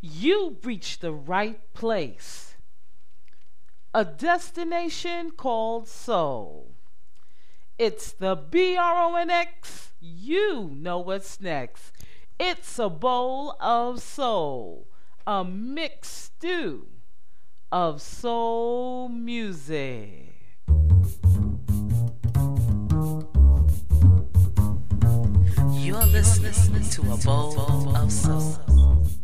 you reach the right place. A destination called soul. It's the B R O N X. You know what's next. It's a bowl of soul, a mixed stew of soul music. You're listening to a bowl of soul.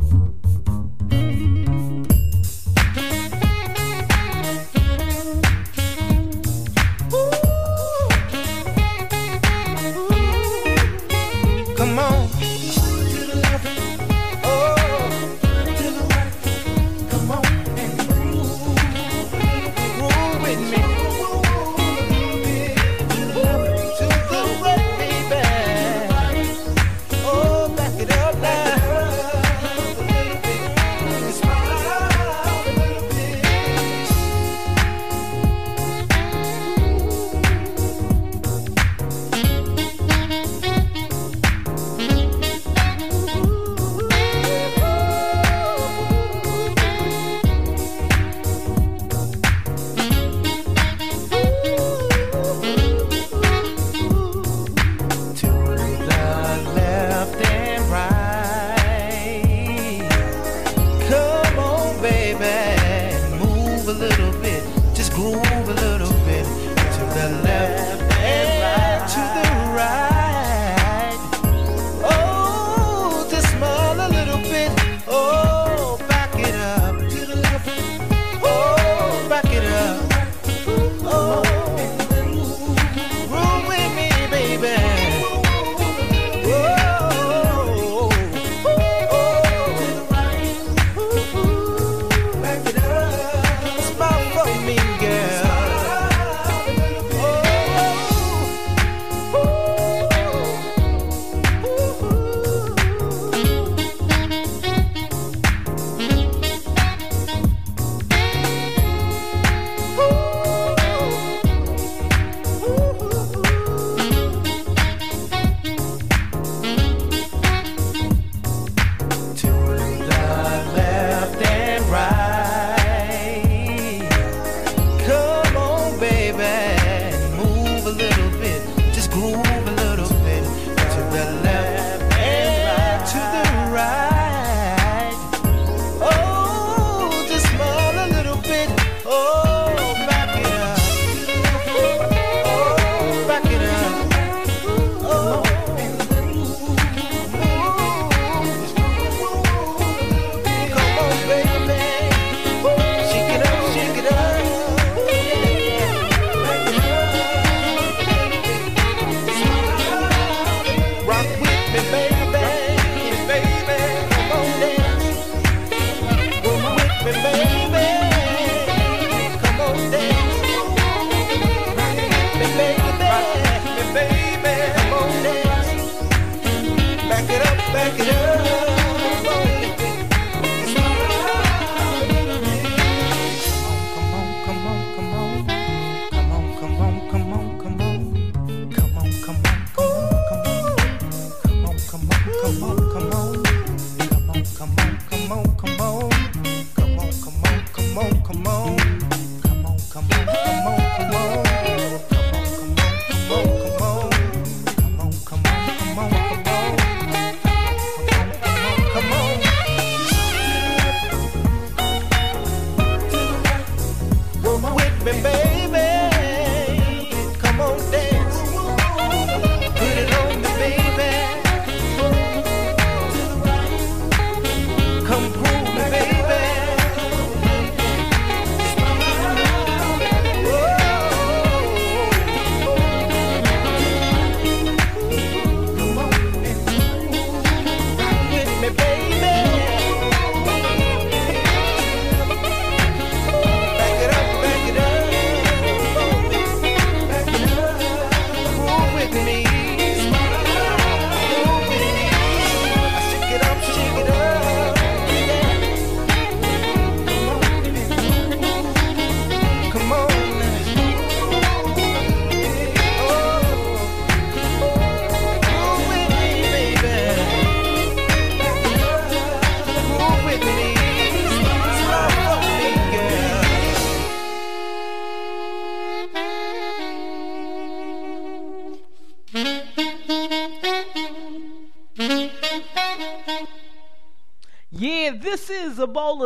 come on.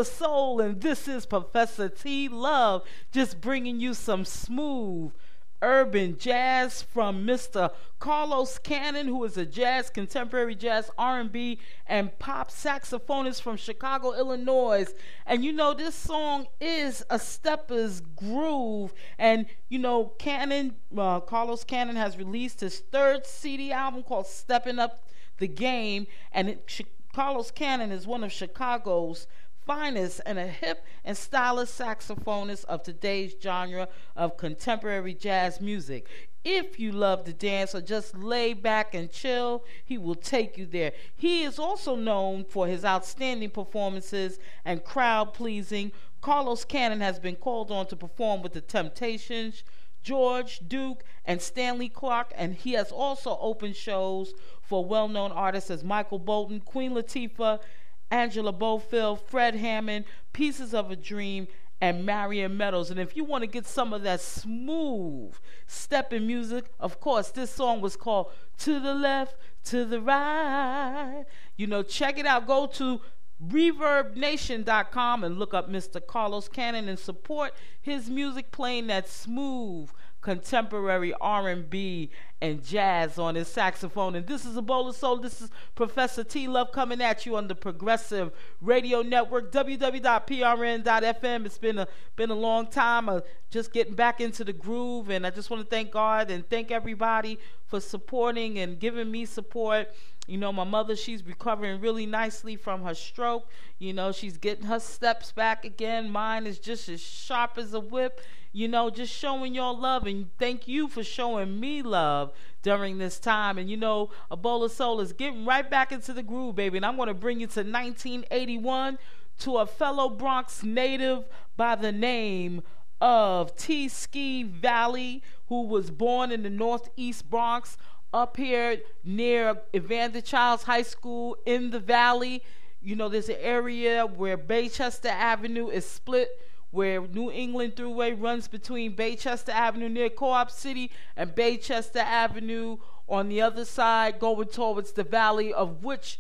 Soul, and this is Professor T Love, just bringing you some smooth urban jazz from Mr. Carlos Cannon, who is a jazz, contemporary jazz, R&B, and pop saxophonist from Chicago, Illinois. And you know, this song is a stepper's groove. And you know, Cannon, uh, Carlos Cannon has released his third CD album called Stepping Up the Game, and it, Carlos Cannon is one of Chicago's finest and a hip and stylish saxophonist of today's genre of contemporary jazz music. If you love to dance or just lay back and chill, he will take you there. He is also known for his outstanding performances and crowd pleasing. Carlos Cannon has been called on to perform with the Temptations, George Duke, and Stanley Clarke, and he has also opened shows for well known artists as Michael Bolton, Queen Latifah, Angela Bofill, Fred Hammond, Pieces of a Dream, and Marion Meadows. And if you want to get some of that smooth stepping music, of course, this song was called To the Left, To the Right. You know, check it out. Go to ReverbNation.com and look up Mr. Carlos Cannon and support his music playing that smooth contemporary R&B and jazz on his saxophone. And this is a bowl of Soul. This is Professor T Love coming at you on the Progressive Radio Network, www.prn.fm. It's been a been a long time. Uh, just getting back into the groove, and I just want to thank God and thank everybody for supporting and giving me support. You know, my mother, she's recovering really nicely from her stroke. You know, she's getting her steps back again. Mine is just as sharp as a whip you know, just showing your love and thank you for showing me love during this time. And you know, a bowl of Soul is getting right back into the groove, baby. And I'm going to bring you to 1981 to a fellow Bronx native by the name of T Ski Valley, who was born in the Northeast Bronx up here near Evander Childs High School in the valley. You know, there's an area where Baychester Avenue is split where New England Thruway runs between Baychester Avenue near Co-op City and Baychester Avenue on the other side going towards the valley of which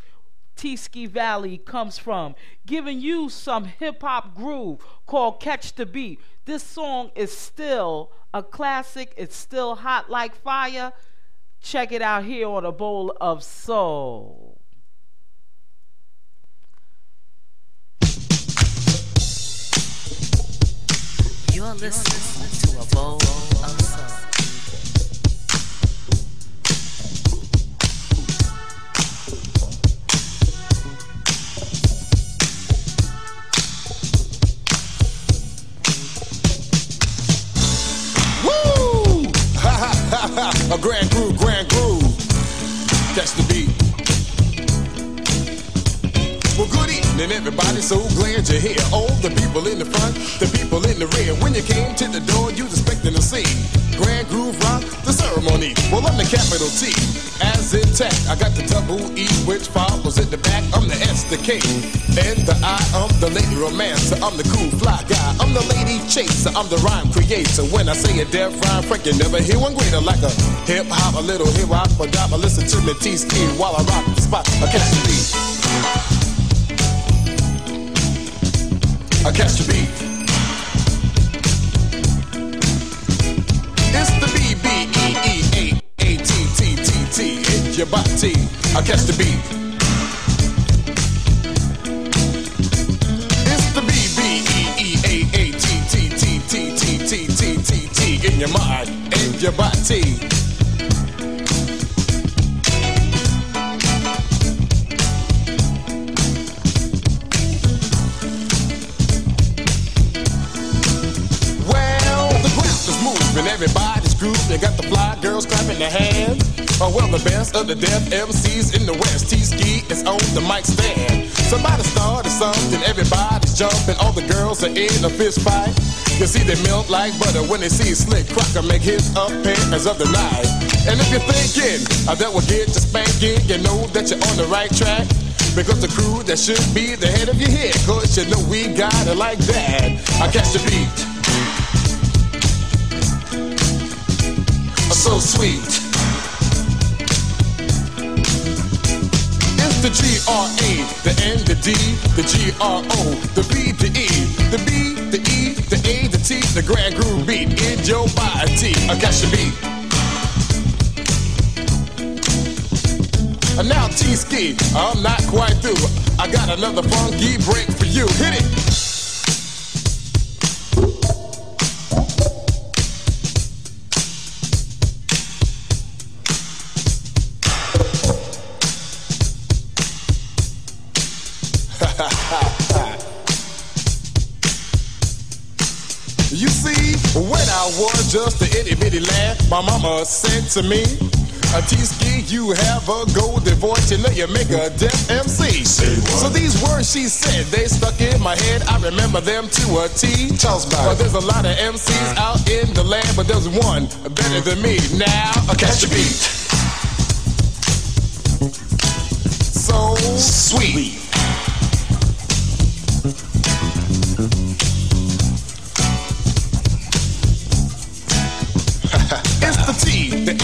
T-Ski Valley comes from, giving you some hip hop groove called Catch the Beat. This song is still a classic, it's still hot like fire. Check it out here on a bowl of soul. You're listening to a bowl of soul. Woo! Ha ha ha ha! A grand groove, grand groove. Catch the evening, everybody. So glad you're here. All the people in the front, the people in the rear. When you came to the door, you was expecting to see Grand Groove Rock, the ceremony. Well, I'm the capital T, as intact. I got the double E, which follows at the back. I'm the S, the K, and the I. I'm the lady romancer. I'm the cool fly guy. I'm the lady chaser. I'm the rhyme creator. When I say a deaf rhyme, Frank, you never hear one greater like a hip hop, a little hip hop, a dop. Listen to me, T-Ski while I rock the spot. I catch the beat. I catch the beat. It's the B B E E A A T T T T. It's your body. I catch the beat. It's the B B E E A A T T T T T T T T T in your mind and your body. Clapping their hands. Oh, well, the best of the deaf MCs in the West. T-Ski is on the mic stand. Somebody started something, everybody's jumping. All the girls are in a fist fight. You see, they melt like butter when they see Slick Crocker make his appearance of the night. And if you're thinking uh, that will get you spanking, you know that you're on the right track. Because the crew that should be the head of your head, cause you know we got it like that. I catch the beat. So sweet. It's the G R A, the N, the D, the G R O, the B, the E, the B, the E, the A, the T, the grand groove beat in your body. I got your beat. And now T-Ski, I'm not quite through. I got another funky break for you. Hit it. Was just a itty bitty lad, my mama said to me, a T-ski, you have a golden voice, you know you make a deaf MC. So these words she said, they stuck in my head. I remember them to a T. Tell Well, there's a lot of MCs out in the land, but there's one better than me. Now, I catch your beat. So sweet.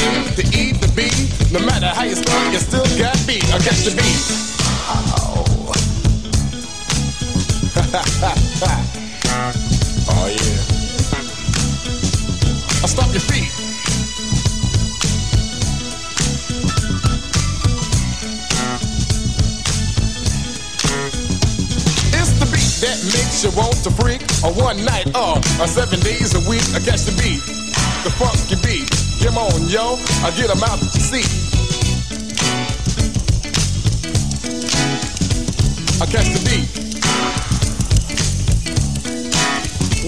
T, the E, the B. No matter how you start, you still got beat. I catch the beat. Oh oh yeah. I stop your feet. It's the beat that makes you want to freak. A one night or uh, a seven days a week. I catch the beat, the funky beat. Come on, yo, I get 'em out the see. I catch the beat.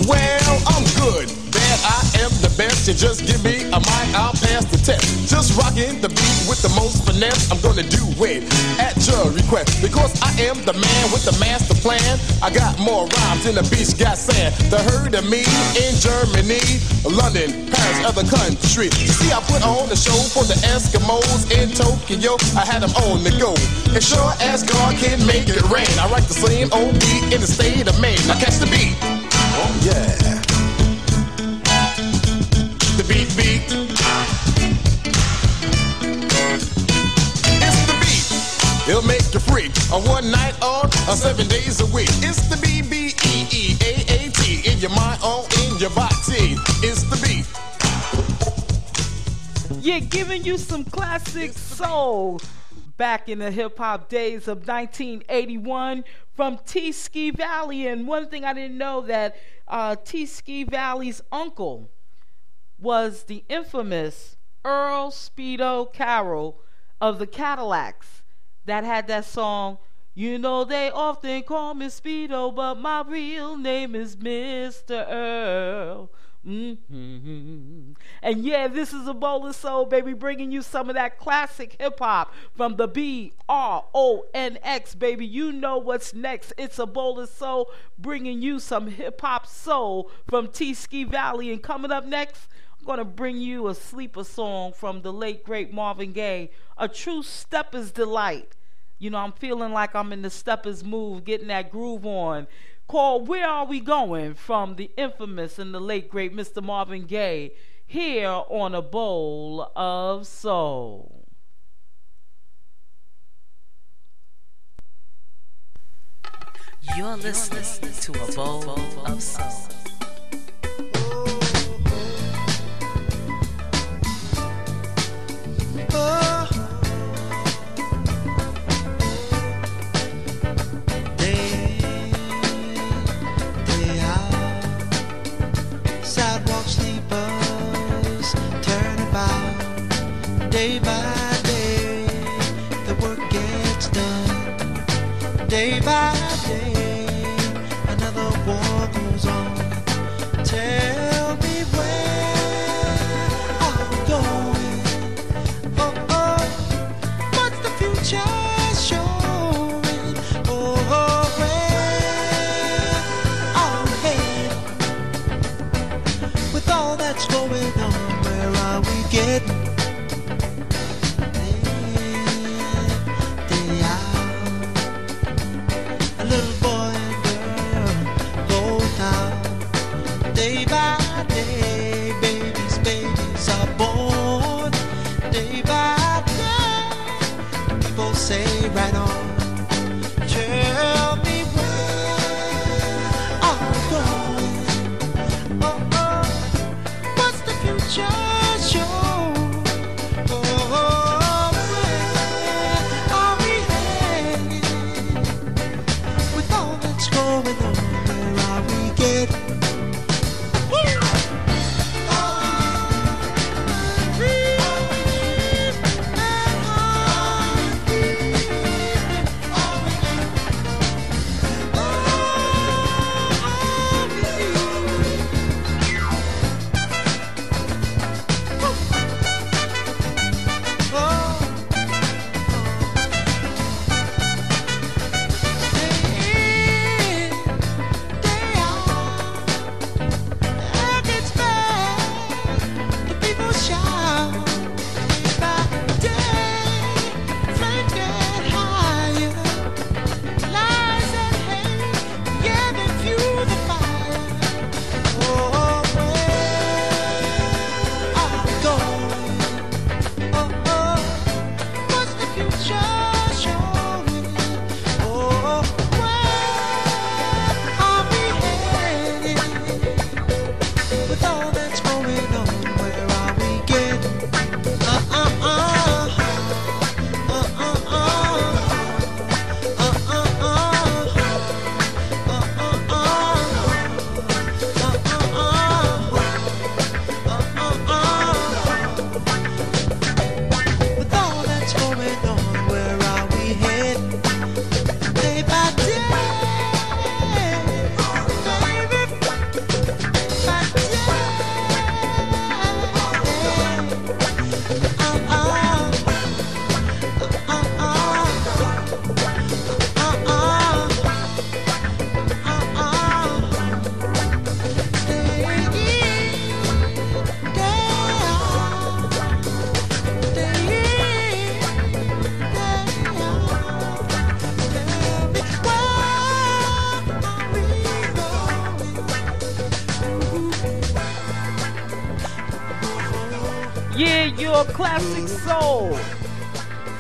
Well, I'm good. I am the best. You just give me a mic, I'll pass the test. Just rocking the beat with the most finesse. I'm gonna do it at your request. Because I am the man with the master plan. I got more rhymes than the beach got sand. The heard of me in Germany, London, Paris, other country. You see, I put on the show for the Eskimos in Tokyo. I had them on the go. And sure as God can make it rain. I write the same old beat in the state of Maine. Now catch the beat. Oh yeah. A one night or a seven days a week. It's the B B E E A A T in your mind or in your body. It's the beat. Yeah, giving you some classic soul back in the hip hop days of 1981 from T Ski Valley. And one thing I didn't know that uh, T Ski Valley's uncle was the infamous Earl Speedo Carroll of the Cadillacs that had that song. You know they often call me Speedo, but my real name is Mr. Earl. hmm And yeah, this is a of soul, baby, bringing you some of that classic hip hop from the B R O N X, baby. You know what's next. It's a of soul, bringing you some hip hop soul from T Ski Valley. And coming up next, going to bring you a sleeper song from the late, great Marvin Gaye, a true stepper's delight. You know, I'm feeling like I'm in the steppers move, getting that groove on. Called Where Are We Going from the infamous and the late great Mr. Marvin Gaye here on a bowl of soul. You're listening to a bowl of soul. Day, day out, sidewalk sleepers turn about. Day by headed?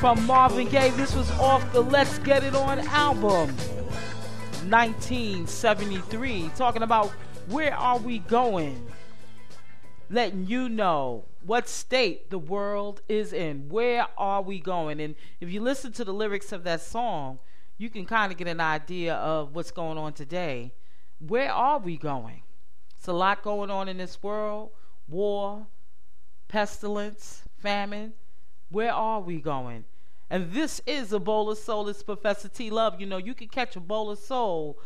From Marvin Gaye. This was off the Let's Get It On album, 1973. Talking about where are we going? Letting you know what state the world is in. Where are we going? And if you listen to the lyrics of that song, you can kind of get an idea of what's going on today. Where are we going? It's a lot going on in this world war, pestilence, famine. Where are we going? And this is a bowl of soul. It's Professor T Love. You know, you can catch a bowl of soul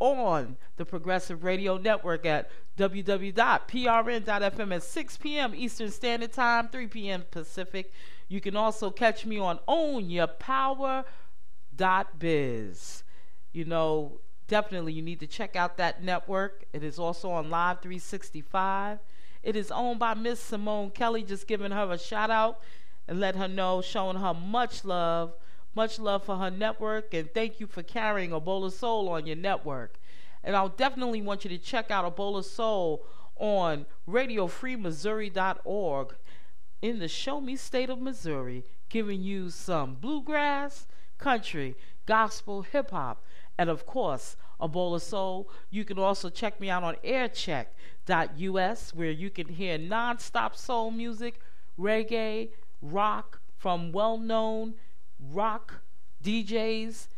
on the Progressive Radio Network at www.prn.fm at 6 p.m. Eastern Standard Time, 3 p.m. Pacific. You can also catch me on ownyourpower.biz. You know, definitely you need to check out that network. It is also on Live 365. It is owned by Miss Simone Kelly. Just giving her a shout out and let her know, showing her much love, much love for her network, and thank you for carrying a bowl of soul on your network. And I'll definitely want you to check out a bowl of soul on radiofreemissouri.org in the Show Me State of Missouri, giving you some bluegrass, country, gospel, hip hop, and of course, a bowl of soul. You can also check me out on aircheck.us where you can hear non-stop soul music, reggae, rock from well-known rock DJs.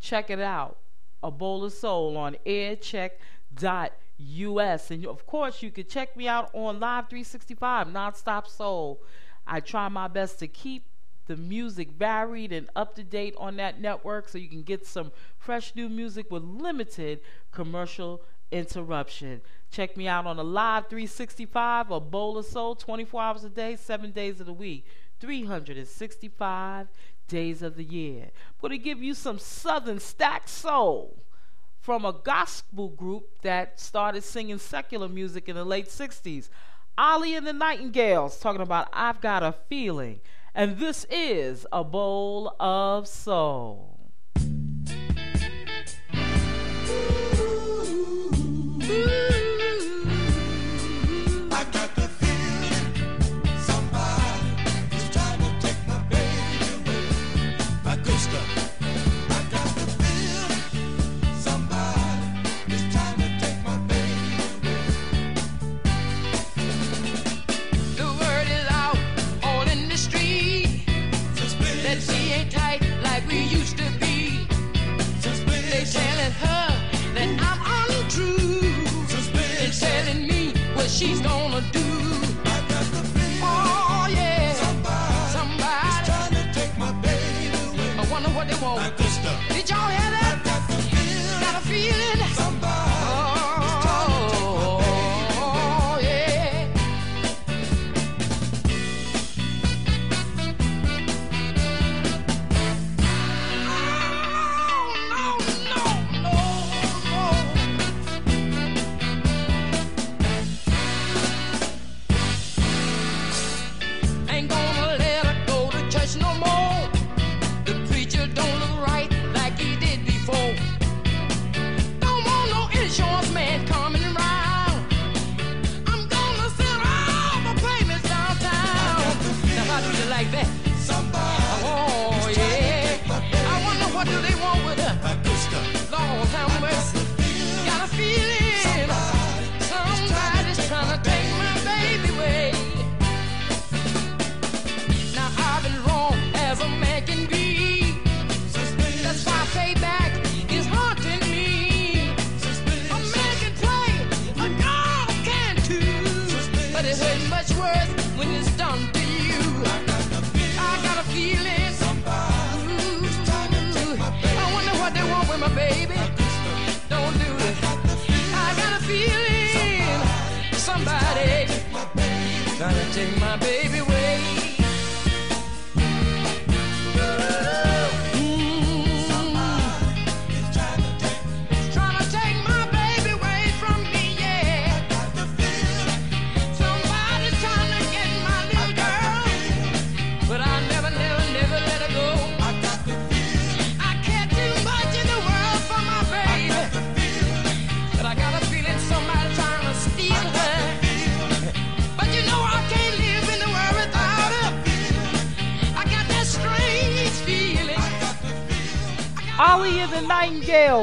Check it out. A bowl of soul on aircheck.us. And of course, you can check me out on Live 365, non-stop soul. I try my best to keep the music varied and up to date on that network so you can get some fresh new music with limited commercial interruption. Check me out on a live 365, a bowl of soul, 24 hours a day, 7 days of the week, 365 days of the year. I'm going to give you some Southern stack soul from a gospel group that started singing secular music in the late 60s. Ollie and the Nightingales talking about I've Got a Feeling. And this is a bowl of soul. I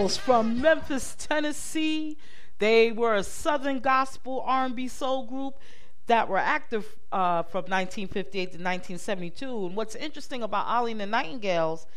Nightingales from Memphis, Tennessee. They were a Southern gospel R&B soul group that were active uh, from 1958 to 1972. And what's interesting about Ollie and the Nightingales,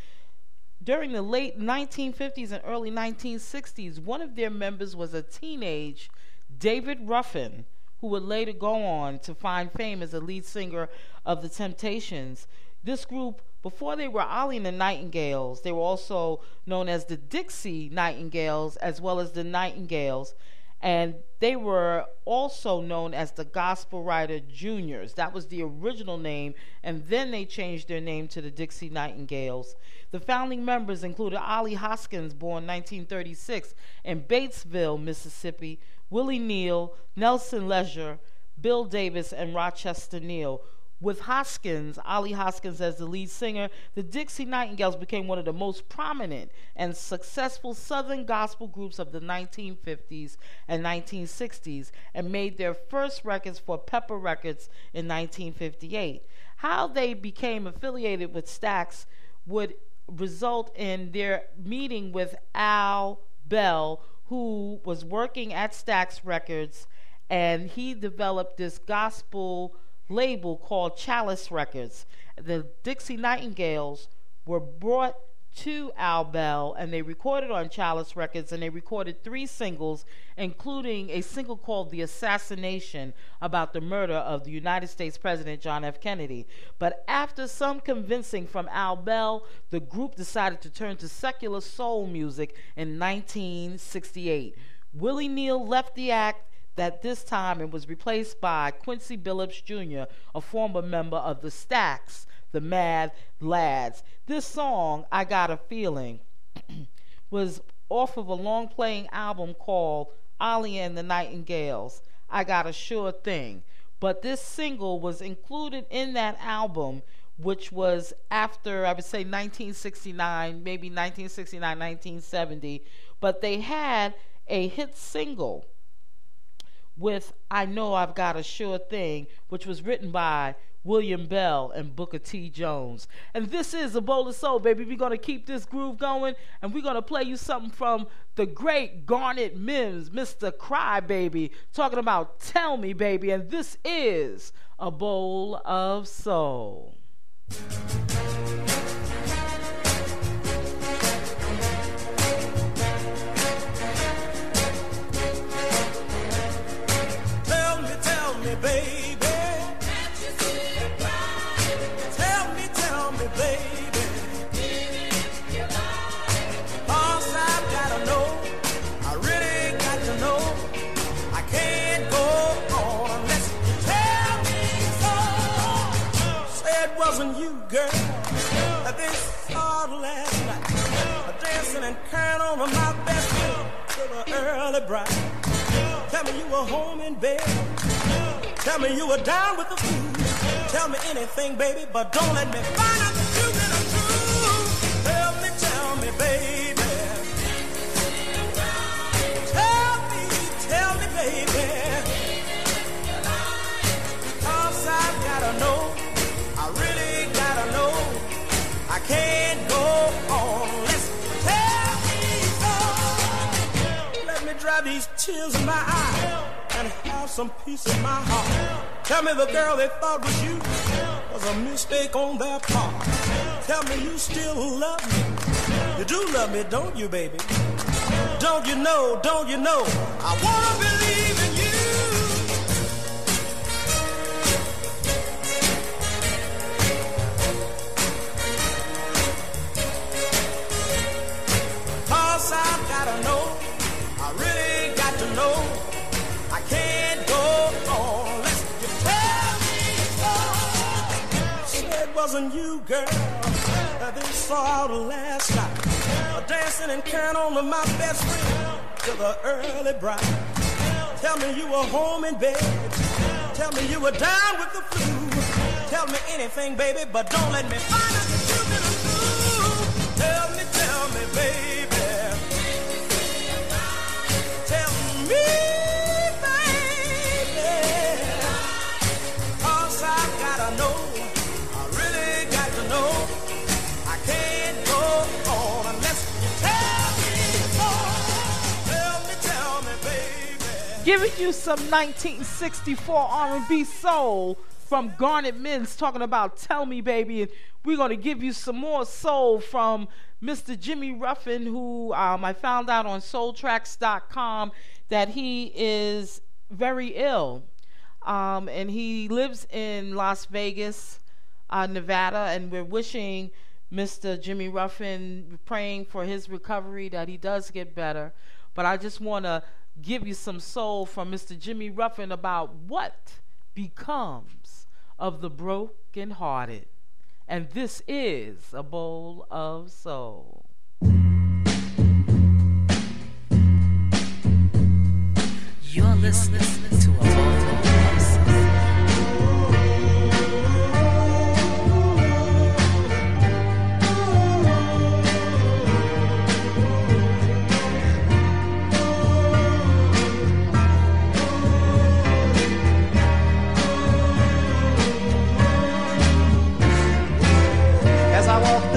during the late 1950s and early 1960s, one of their members was a teenage David Ruffin, who would later go on to find fame as a lead singer of the Temptations. This group, before they were Ollie and the Nightingales, they were also known as the Dixie Nightingales as well as the Nightingales. And they were also known as the Gospel Writer Juniors. That was the original name, and then they changed their name to the Dixie Nightingales. The founding members included Ollie Hoskins, born 1936 in Batesville, Mississippi, Willie Neal, Nelson Lesure, Bill Davis, and Rochester Neal. With Hoskins, Ollie Hoskins as the lead singer, the Dixie Nightingales became one of the most prominent and successful Southern gospel groups of the 1950s and 1960s and made their first records for Pepper Records in 1958. How they became affiliated with Stax would result in their meeting with Al Bell, who was working at Stax Records, and he developed this gospel label called Chalice Records. The Dixie Nightingales were brought to Al Bell and they recorded on Chalice Records and they recorded three singles, including a single called The Assassination about the murder of the United States President John F. Kennedy. But after some convincing from Al Bell, the group decided to turn to secular soul music in 1968. Willie Neal left the act that this time it was replaced by Quincy Billups Jr., a former member of the Stax, the Mad Lads. This song, I Got a Feeling, was off of a long playing album called Ollie and the Nightingales. I Got a Sure Thing. But this single was included in that album, which was after, I would say, 1969, maybe 1969, 1970. But they had a hit single with I Know I've Got a Sure Thing, which was written by William Bell and Booker T. Jones. And this is a bowl of soul, baby. We're to keep this groove going, and we're to play you something from the great Garnet Mimms, Mr. Crybaby, talking about Tell Me, Baby. And this is a bowl of soul. Wasn't you, girl, that they saw last night. Dancing and carrying on with my best till the early bright. Tell me you were home in bed. Tell me you were down with the food. Tell me anything, baby, but don't let me find out can't go on. Listen, tell me so. Let me dry these tears in my eyes and have some peace in my heart. Tell me the girl they thought was you was a mistake on their part. Tell me you still love me. You do love me, don't you, baby? Don't you know, don't you know? I wanna believe wasn't you, girl, uh, that they saw out last night. Uh, dancing and on with my best friend till the early bright. Tell me you were home in bed. Tell me you were down with the flu. Tell me anything, baby, but don't let me find out been through. Tell me, tell me, baby. Tell me, Giving you some 1964 R&B soul from Garnet Mimms talking about Tell Me Baby and we're going to give you some more soul from Mr. Jimmy Ruffin who um, I found out on soultracks.com that he is very ill um, and he lives in Las Vegas, uh, Nevada and we're wishing Mr. Jimmy Ruffin praying for his recovery that he does get better but I just want to give you some soul from Mr. Jimmy Ruffin about what becomes of the broken-hearted. And this is a bowl of soul. You're listening to a bowl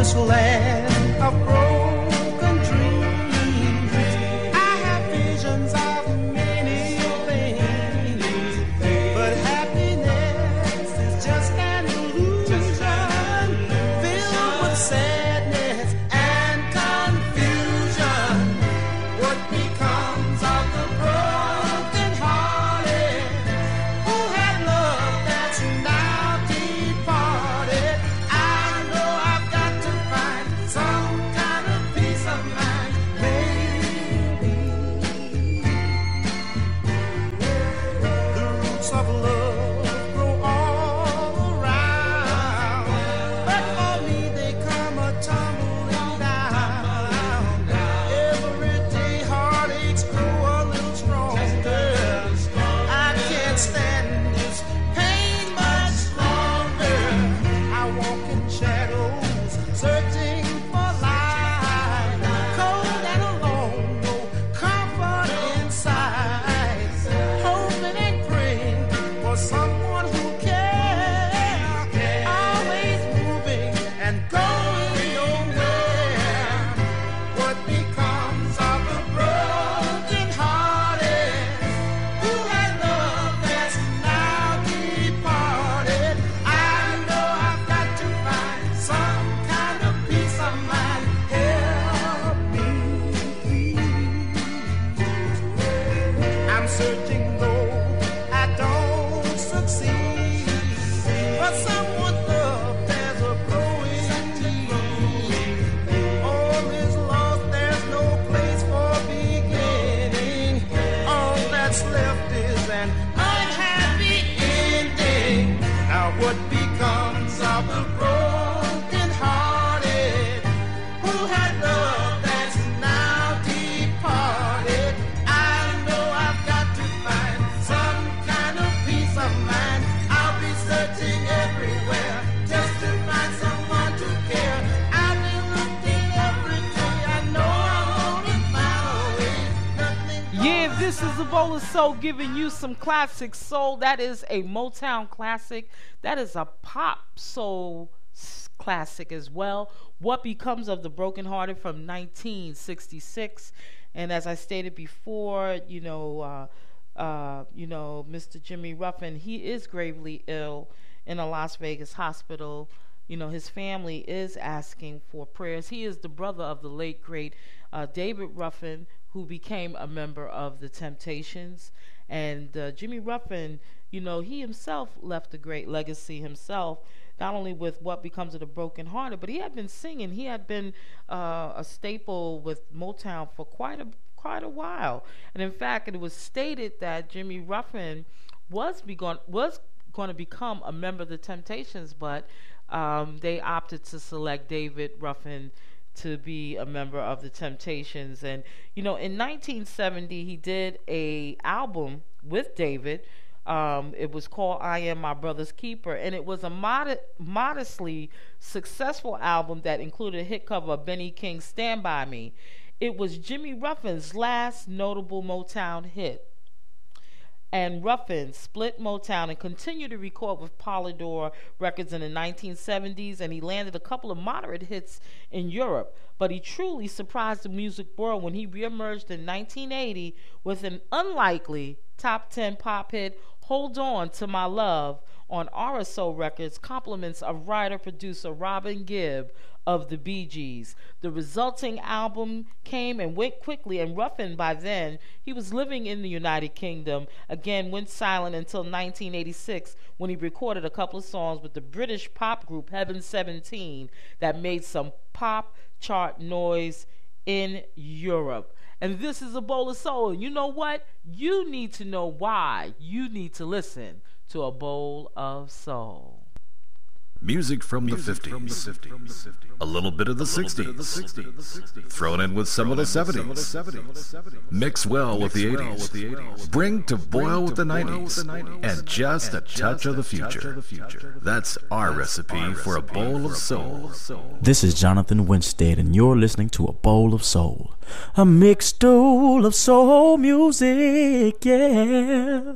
this land of love some classic soul. That is a Motown classic. That is a pop soul classic as well. What Becomes of the Brokenhearted from 1966. And as I stated before, you know, uh, uh, you know, Mr. Jimmy Ruffin, he is gravely ill in a Las Vegas hospital. You know, his family is asking for prayers. He is the brother of the late, great uh, David Ruffin, who became a member of the Temptations. And uh, Jimmy Ruffin, you know, he himself left a great legacy himself, not only with What Becomes of the Broken Hearted, but he had been singing. He had been uh, a staple with Motown for quite a quite a while. And in fact, it was stated that Jimmy Ruffin was begun was going to become a member of the Temptations, but um, they opted to select David Ruffin to be a member of the Temptations. And you know, in 1970, he did a album with David. Um, it was called "I Am My Brother's Keeper," and it was a mod- modestly successful album that included a hit cover of Benny King's "Stand by Me." It was Jimmy Ruffin's last notable Motown hit and Ruffin split Motown and continued to record with Polydor Records in the 1970s, and he landed a couple of moderate hits in Europe. But he truly surprised the music world when he reemerged in 1980 with an unlikely top 10 pop hit, Hold On to My Love, on RSO Records, compliments of writer producer Robin Gibb of the Bee Gees. The resulting album came and went quickly, and Ruffin, by then, he was living in the United Kingdom, again went silent until 1986 when he recorded a couple of songs with the British pop group Heaven 17 that made some pop chart noise in Europe. And this is a bowl of soul. You know what? You need to know why. You need to listen to a bowl of soul. Music from the 50s. A little bit of the 60s. Thrown in with some of the 70s. Mix well with the 80s. Bring to boil with the 90s. And just a touch of the future. That's our recipe for a bowl of soul. This is Jonathan Winstead, and you're listening to A Bowl of Soul. A mixed bowl of soul music, yeah.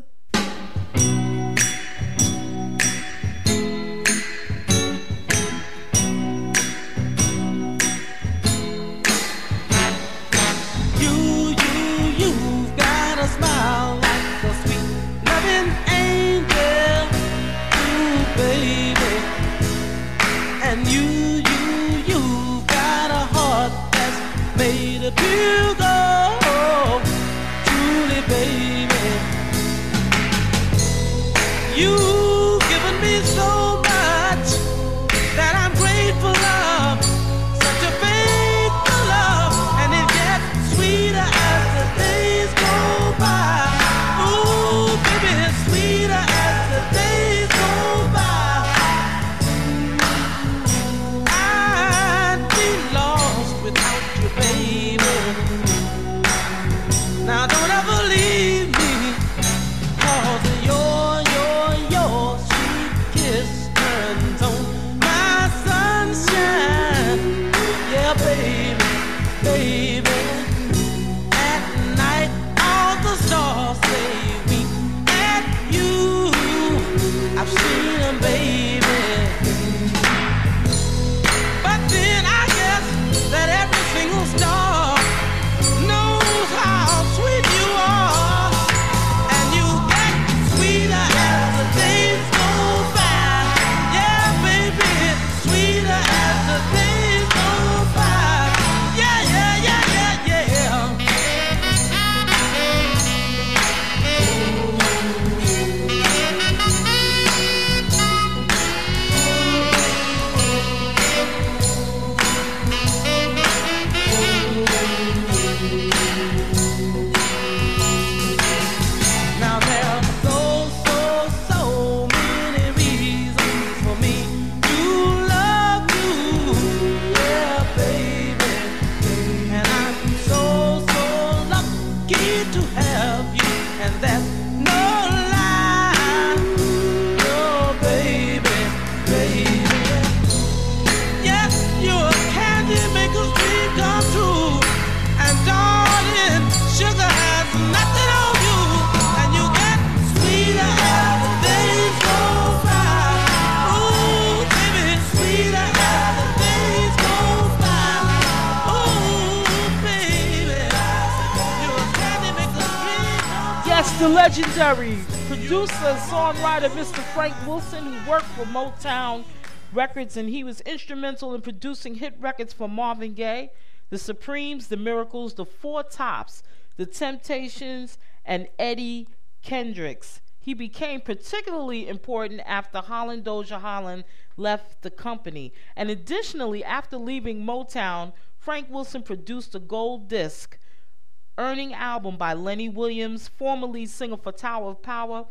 Songwriter Mr. Frank Wilson, who worked for Motown Records, and he was instrumental in producing hit records for Marvin Gaye, The Supremes, The Miracles, The Four Tops, The Temptations, and Eddie Kendricks. He became particularly important after Holland Dozier Holland left the company. And additionally, after leaving Motown, Frank Wilson produced a gold disc earning album by Lenny Williams, former lead singer for Tower of Power.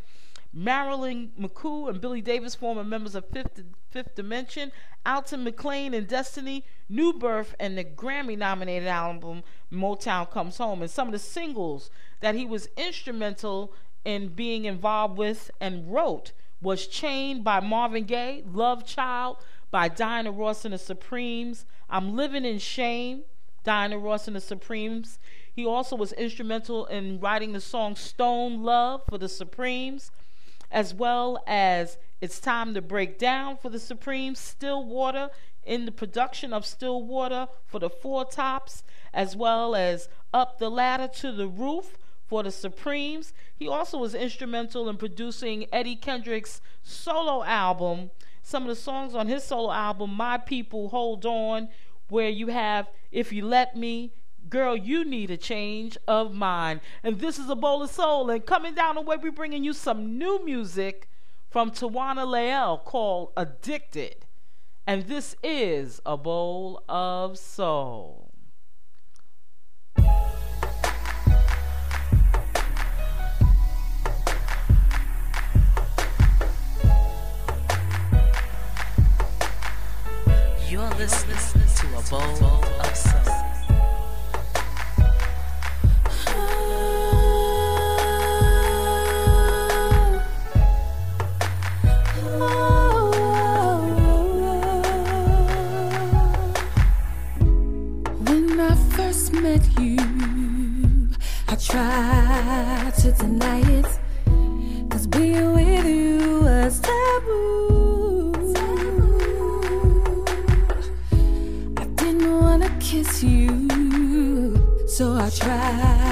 Marilyn McCoo and Billy Davis, former members of Fifth, Fifth Dimension. Alton McClain and Destiny, New Birth, and the Grammy nominated album Motown Comes Home. And some of the singles that he was instrumental in being involved with and wrote was Chained by Marvin Gaye, Love Child by Diana Ross and the Supremes, I'm Living in Shame, Diana Ross and the Supremes. He also was instrumental in writing the song Stone Love for the Supremes, as well as It's Time to Break Down for the Supremes, Stillwater in the production of Stillwater for the Four Tops, as well as Up the Ladder to the Roof for the Supremes. He also was instrumental in producing Eddie Kendrick's solo album. Some of the songs on his solo album, My People Hold On, where you have If You Let Me, Girl, You Need a Change of Mind. And this is a bowl of soul. And coming down the way, we're bringing you some new music from Tawana Lael called Addicted. And this is a bowl of soul. You're listening to a bowl of soul. I tried to deny it. Cause being with you was taboo. I didn't wanna kiss you, so I tried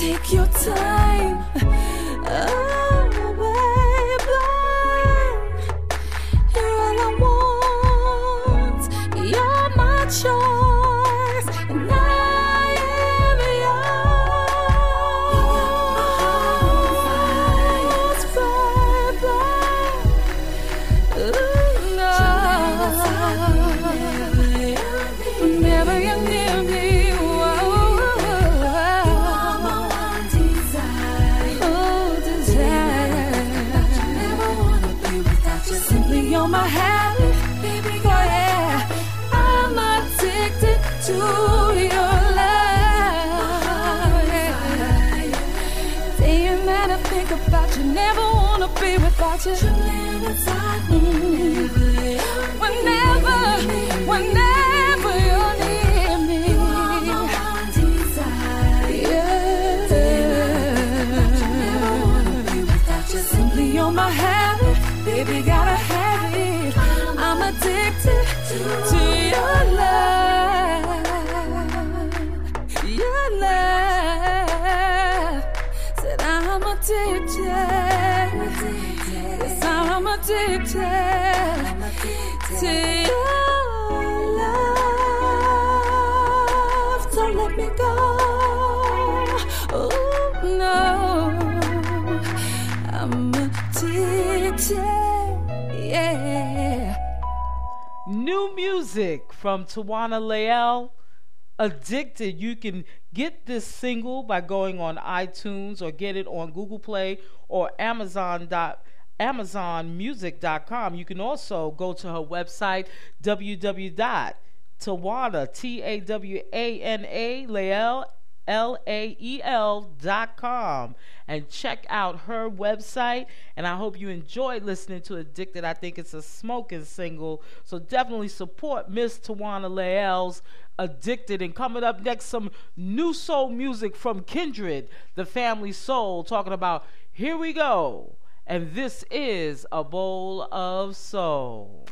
take your time. Music from Tawana Lael, Addicted. You can get this single by going on iTunes or get it on Google Play or Amazon. AmazonMusic.com. You can also go to her website, www.tawana, T A W A N A, Lael, L A E L dot com and check out her website. And I hope you enjoyed listening to Addicted. I think it's a smoking single. So definitely support Miss Tawana Lael's Addicted. And coming up next, some new soul music from Kindred, the family soul, talking about Here We Go. And this is a bowl of soul.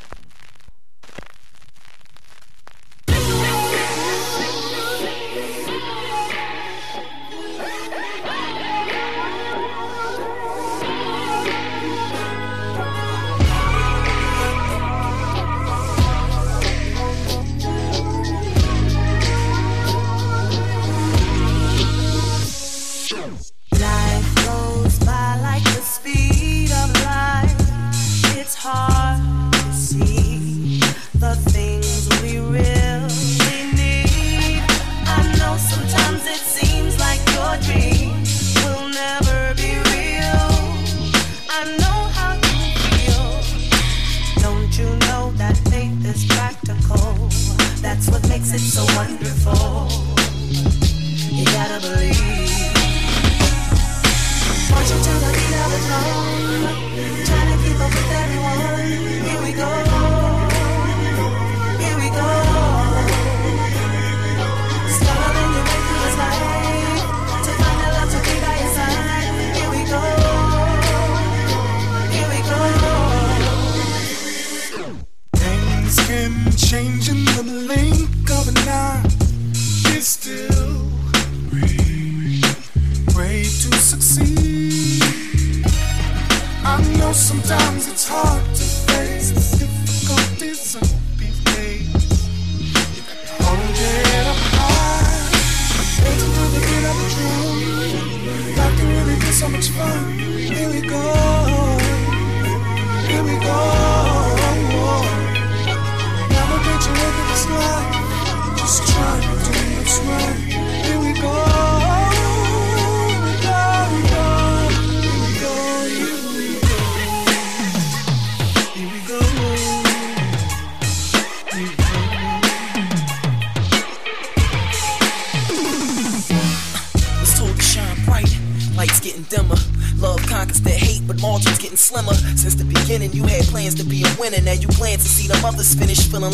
That's what makes it so wonderful. You gotta believe. Marching to the beat of the drum, trying to keep up with everyone. Here we go, here we go. Stumbling your way through this life to find the love to be by your side. Here we go, here we go. Things can change still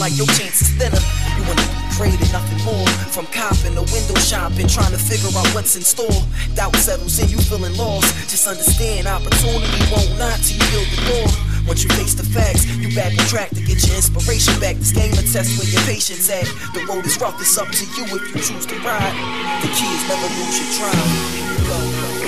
like your chance is thinner. You wanna be great and nothing more. From copping to window shopping, trying to figure out what's in store. Doubt settles in, you feeling lost. Just understand, opportunity won't knock till you build the door. Once you face the facts, you back on track to get your inspiration back. This game a test where your patience at. The road is rough, it's up to you if you choose to ride. The key is never lose your drive. Go, go, go.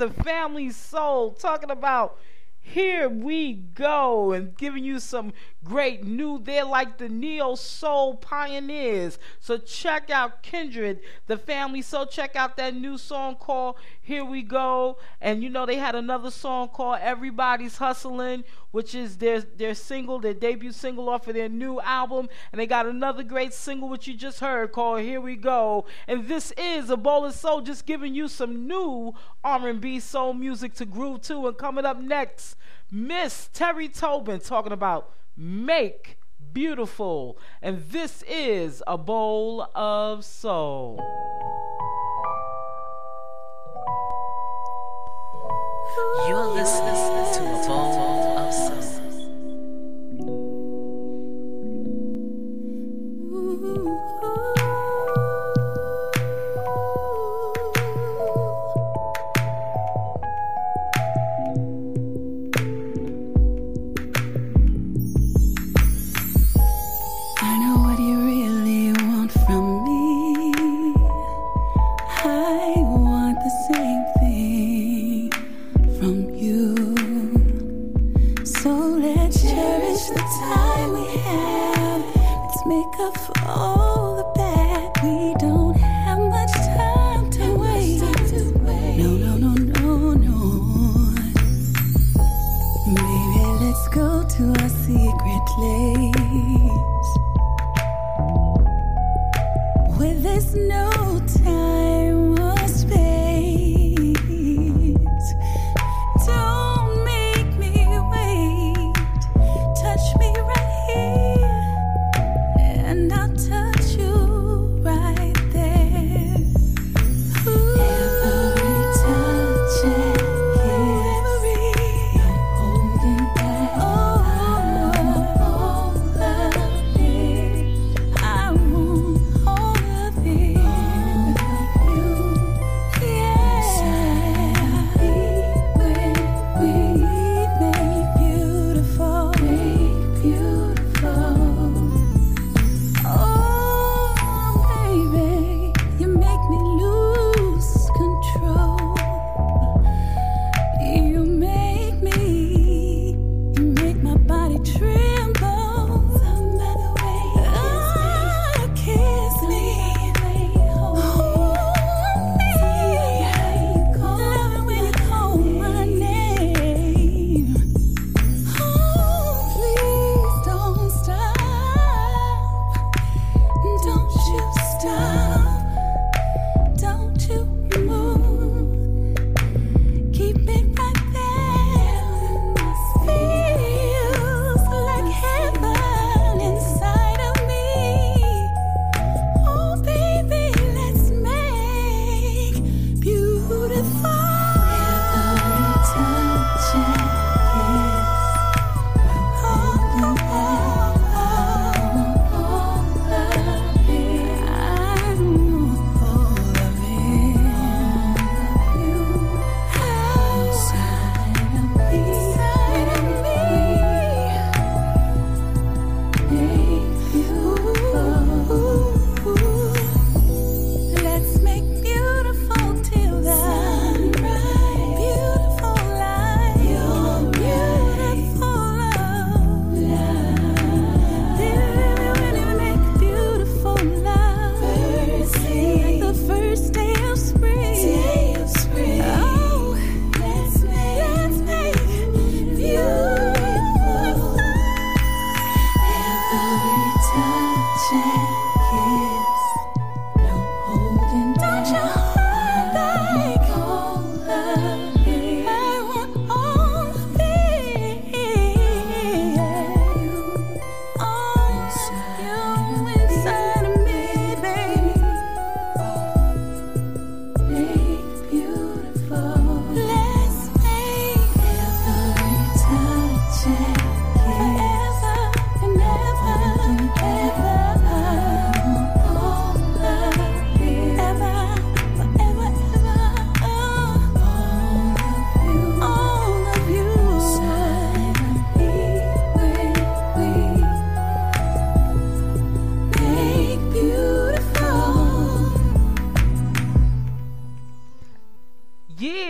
The family soul, talking about here we go and giving you some great new they're like the neo soul pioneers. So check out kindred the family soul. Check out that new song called here we go and you know they had another song called everybody's hustling which is their their single their debut single off of their new album and they got another great single which you just heard called here we go and this is a bowl of soul just giving you some new r&b soul music to groove to and coming up next Miss Teri Tobin talking about make beautiful. And this is a bowl of soul. You're listening to a bowl of soul.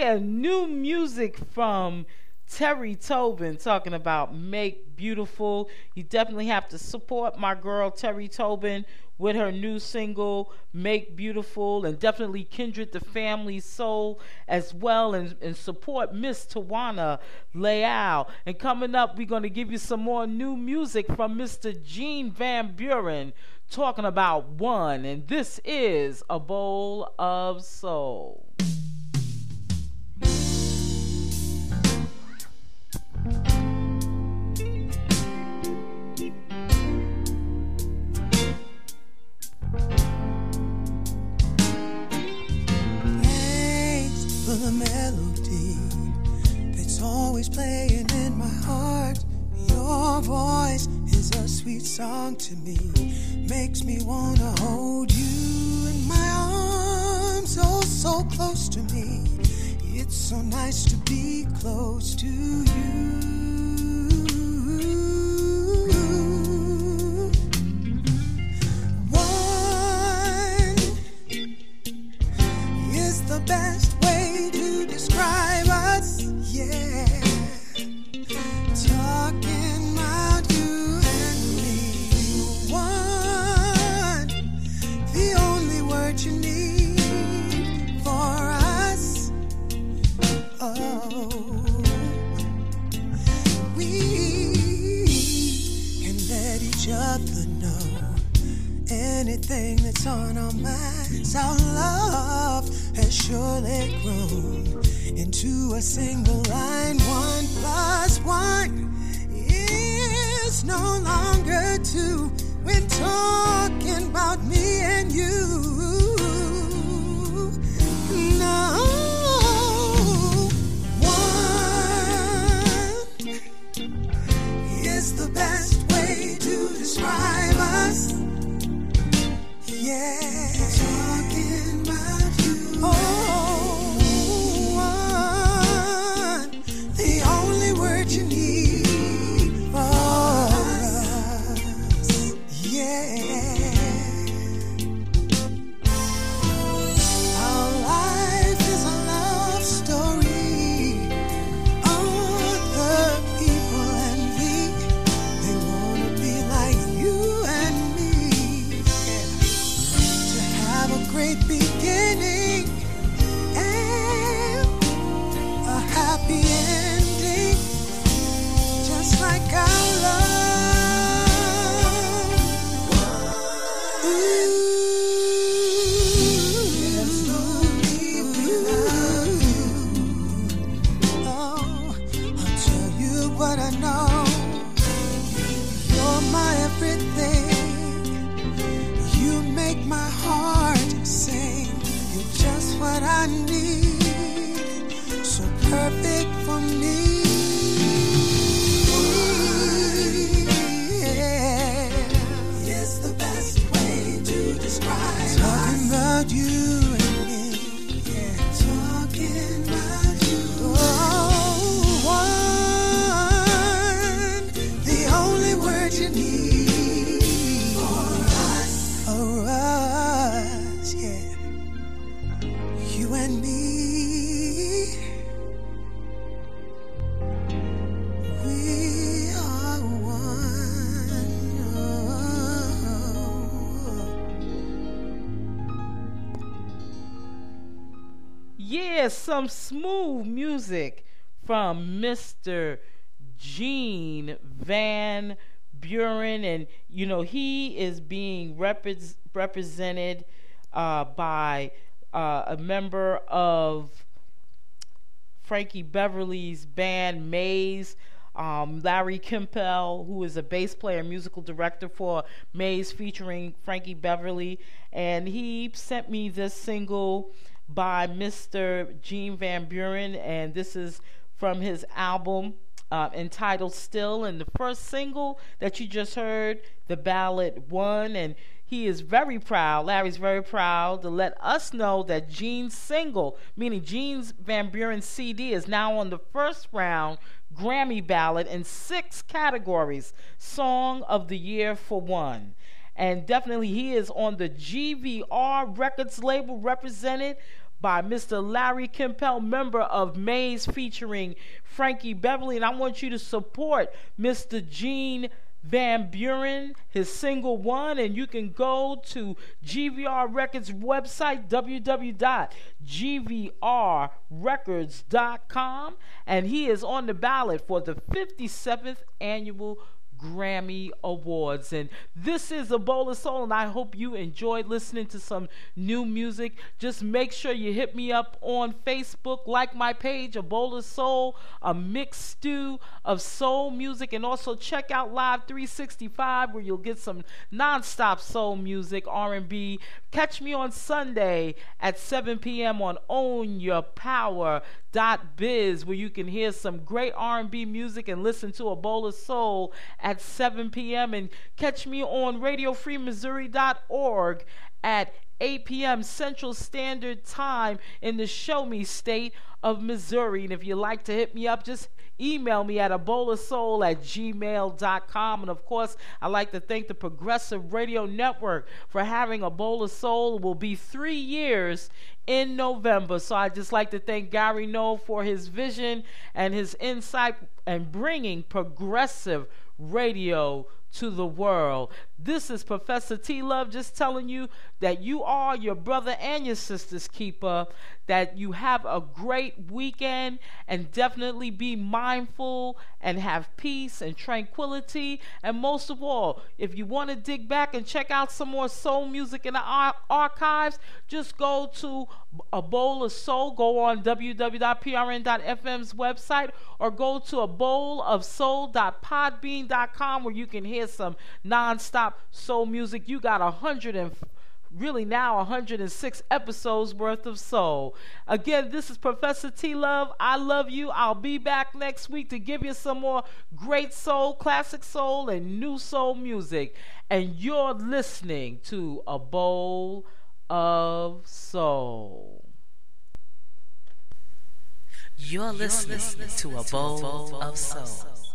Yeah, new music from Teri Tobin talking about Make Beautiful. You definitely have to support my girl Teri Tobin with her new single Make Beautiful and definitely Kindred the Family Soul as well and, and support Miss Tawana Lael. And coming up, we're going to give you some more new music from Mr. Gene Van Buren talking about one. And this is A Bowl of Soul. The melody that's always playing in my heart. Your voice is a sweet song to me, makes me wanna hold you in my arms, oh so close to me. It's so nice to be close to you. One is the best describe us. Yeah. Talking about you and me. One, the only word you need for us. Oh. We can let each other know anything that's on our minds. Our love has surely grown into a single line. One Yeah, some smooth music from Mr. Gene Van Buren. And, you know, he is being repres represented uh, by uh, a member of Frankie Beverly's band Maze. Um, Larry Kimpel, who is a bass player, musical director for Maze, featuring Frankie Beverly, and he sent me this single by Mr. Gene Van Buren, and this is from his album uh, entitled Still. And the first single that you just heard, the ballad One, and he is very proud, Larry's very proud to let us know that Gene's single, meaning Gene's Van Buren CD, is now on the first round Grammy ballot in six categories Song of the Year for one. And definitely he is on the GVR Records label represented by Mr. Larry Kimpel, member of Maze featuring Frankie Beverly. And I want you to support Mr. Gene Van Buren, his single one, and you can go to GVR Records website, www.gvrrecords.com, and he is on the ballot for the 57th annual Grammy Awards. And this is a bowl of soul, and I hope you enjoyed listening to some new music. Just make sure you hit me up on Facebook, like my page, a bowl of soul, a mixed stew of soul music, and also check out Live 365 where you'll get some nonstop soul music, R&B. Catch me on Sunday at 7 p.m. on Own Your Power dot biz where you can hear some great R&B music and listen to a bowl of soul at 7 p.m. and catch me on radiofreemissouri.org at 8 p.m. Central Standard Time in the Show Me State of Missouri. And if you'd like to hit me up, just email me at a bowl of soul at gmail.com. And of course, I'd like to thank the Progressive Radio Network for having a bowl of soul. It will be three years in November. So I'd just like to thank Gary Null for his vision and his insight and bringing progressive radio to the world. This is Professor T Love just telling you that you are your brother and your sister's keeper, that you have a great weekend and definitely be mindful and have peace and tranquility. And most of all, if you want to dig back and check out some more soul music in the ar- archives, just go to a bowl of soul, go on www.prn.fm's website, or go to a bowl of soul.podbean.com where you can hear some nonstop soul music. You got a hundred and really now 106 episodes worth of soul. Again, this is Professor T Love. I love you. I'll be back next week to give you some more great soul, classic soul, and new soul music. And you're listening to A Bowl of Soul. You're listening to a bowl of soul.